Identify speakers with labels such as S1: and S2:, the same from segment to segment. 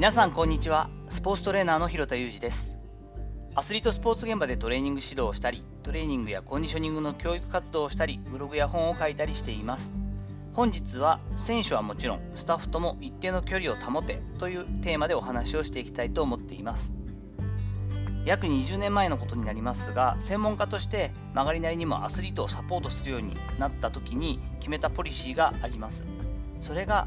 S1: 皆さんこんにちは。スポーツトレーナーの広田裕二です。アスリートスポーツ現場でトレーニング指導をしたりトレーニングやコンディショニングの教育活動をしたりブログや本を書いたりしています。本日は選手はもちろんスタッフとも一定の距離を保てというテーマでお話をしていきたいと思っています。約20年前のことになりますが専門家として曲がりなりにもアスリートをサポートするようになった時に決めたポリシーがあります。それが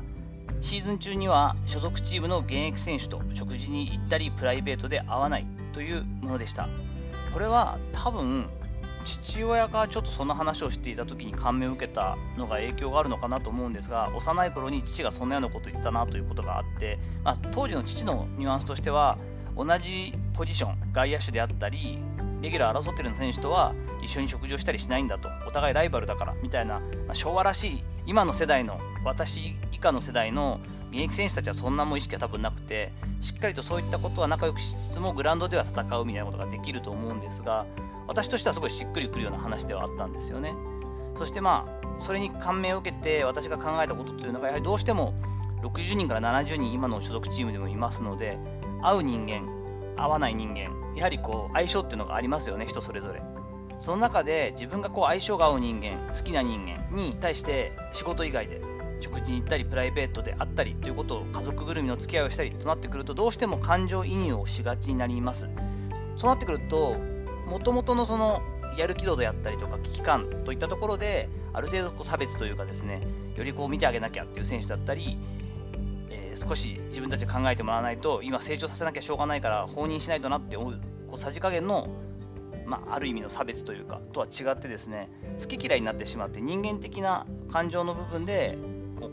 S1: シーズン中には所属チームの現役選手と食事に行ったりプライベートで会わないというものでした。これは多分父親がちょっとそんな話をしていた時に感銘を受けたのが影響があるのかなと思うんですが幼い頃に父がそんなようなこと言ったなということがあって、まあ、当時の父のニュアンスとしては同じポジション外野手であったりレギュラー争ってる選手とは一緒に食事をしたりしないんだとお互いライバルだからみたいな、まあ、昭和らしい今の世代の私下の世代の現役選手たちはそんなも意識は多分なくて、しっかりとそういったことは仲良くしつつも、グラウンドでは戦うみたいなことができると思うんですが、私としてはすごいしっくりくるような話ではあったんですよね。そしてまあ、それに感銘を受けて、私が考えたことというのが、やはりどうしても60人から70人、今の所属チームでもいますので、会う人間、会わない人間、やはりこう相性っていうのがありますよね、人それぞれ。その中で自分がこう相性が合う人間、好きな人間に対して仕事以外で食事に行ったりプライベートであったりということを家族ぐるみの付き合いをしたりとなってくるとどうしても感情移入をしがちになります。そうなってくるともともとのそのやる気度であったりとか危機感といったところである程度こう差別というかですねよりこう見てあげなきゃっていう選手だったり、えー、少し自分たちで考えてもらわないと今成長させなきゃしょうがないから放任しないとなって思うこうさじ加減のまあ、ある意味の差別というかとは違ってですね好き嫌いになってしまって人間的な感情の部分で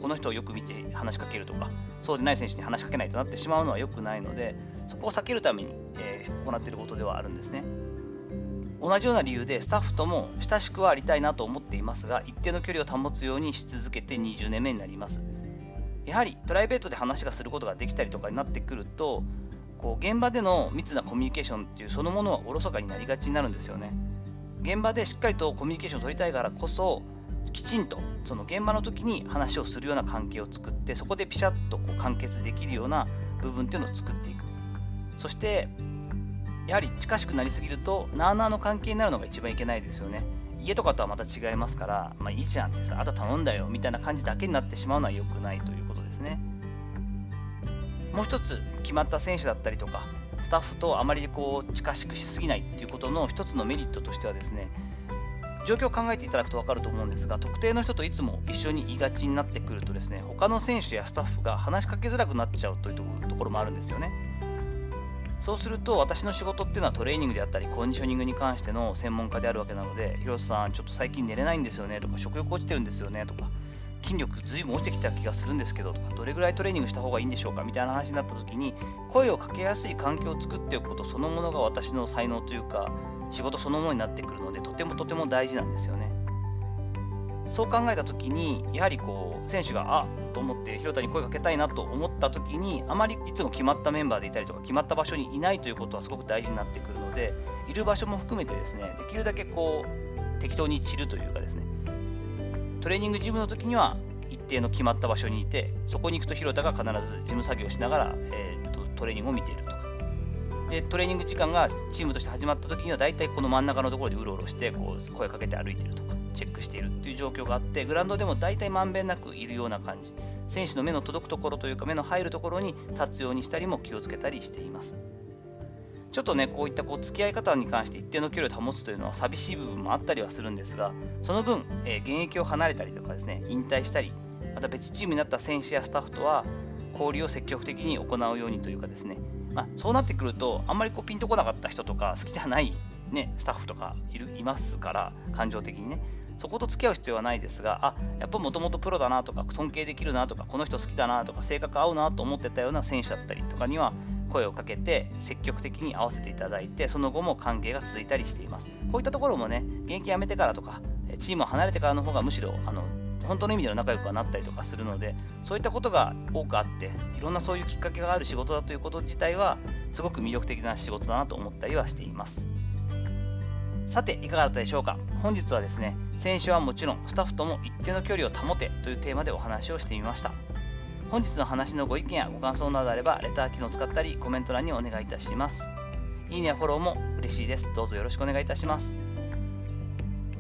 S1: この人をよく見て話しかけるとか、そうでない選手に話しかけないとなってしまうのは良くないので、そこを避けるために、えー、行っていることではあるんですね。同じような理由でスタッフとも親しくはありたいなと思っていますが、一定の距離を保つようにし続けて20年目になります。やはりプライベートで話がすることができたりとかになってくると、こう現場での密なコミュニケーションっていうそのものはおろそかになりがちになるんですよね。現場でしっかりとコミュニケーションを取りたいからこそ、きちんとその現場の時に話をするような関係を作ってそこでピシャッとこう完結できるような部分っていうのを作っていく。そしてやはり近しくなりすぎるとなあなあの関係になるのが一番いけないですよね。家とかとはまた違いますからまあいいじゃんってさあと頼んだよみたいな感じだけになってしまうのは良くないということですね。もう一つ決まった選手だったりとかスタッフとあまりこう近しくしすぎないっていうことの一つのメリットとしてはですね状況を考えていただくと分かると思うんですが、特定の人といつも一緒にいがちになってくるとですね、他の選手やスタッフが話しかけづらくなっちゃうというところもあるんですよね。そうすると私の仕事っていうのはトレーニングであったりコンディショニングに関しての専門家であるわけなので、広瀬さん、ちょっと最近寝れないんですよねとか、食欲落ちてるんですよねとか、筋力ずいぶん落ちてきた気がするんですけどとか、どれぐらいトレーニングした方がいいんでしょうかみたいな話になった時に、声をかけやすい環境を作っておくことそのものが私の才能というか、仕事そのものになってくるので、とてもとても大事なんですよね。そう考えたときに、やはりこう選手が、あと思って広田に声かけたいなと思ったときに、あまりいつも決まったメンバーでいたりとか、決まった場所にいないということはすごく大事になってくるので、いる場所も含めてですね、できるだけこう適当に散るというかですね、トレーニングジムの時には一定の決まった場所にいて、そこに行くと広田が必ず事務作業しながら、えーと、トレーニングを見ていると。でトレーニング時間がチームとして始まった時には大体この真ん中のところでうろうろしてこう声かけて歩いてるとかチェックしているっていう状況があって、グラウンドでも大体まんべんなくいるような感じ、選手の目の届くところというか、目の入るところに立つようにしたりも気をつけたりしています。ちょっとね、こういったこう付き合い方に関して一定の距離を保つというのは寂しい部分もあったりはするんですが、その分、えー、現役を離れたりとかですね、引退したり、また別チームになった選手やスタッフとは交流を積極的に行うようにというかですね、まあ、そうなってくると、あんまりこうピンとこなかった人とか、好きじゃない、ね、スタッフとかいるいますから、感情的にね。そこと付き合う必要はないですが、あやっぱもともとプロだなとか、尊敬できるなとか、この人好きだなとか、性格合うなと思ってたような選手だったりとかには、声をかけて積極的に合わせていただいて、その後も関係が続いたりしています。こういったところもね、現役辞めてからとか、チームを離れてからの方がむしろあの本当の意味での仲良くはなったりとかするので、そういったことが多くあって、いろんなそういうきっかけがある仕事だということ自体は、すごく魅力的な仕事だなと思ったりはしています。さて、いかがだったでしょうか？本日はですね、選手はもちろんスタッフとも一定の距離を保てというテーマでお話をしてみました。本日の話のご意見やご感想などあれば、レター機能を使ったり、コメント欄にお願いいたします。いいねやフォローも嬉しいです。どうぞよろしくお願いいたします。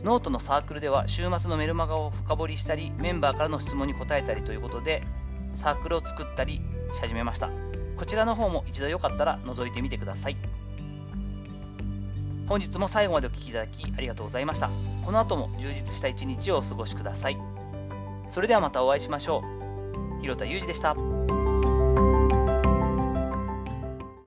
S1: ノートのサークルでは週末のメルマガを深掘りしたり、メンバーからの質問に答えたりということで、サークルを作ったりし始めました。こちらの方も一度よかったら覗いてみてください。本日も最後までお聴きいただきありがとうございました。この後も充実した一日をお過ごしください。それではまたお会いしましょう。広田裕二でした。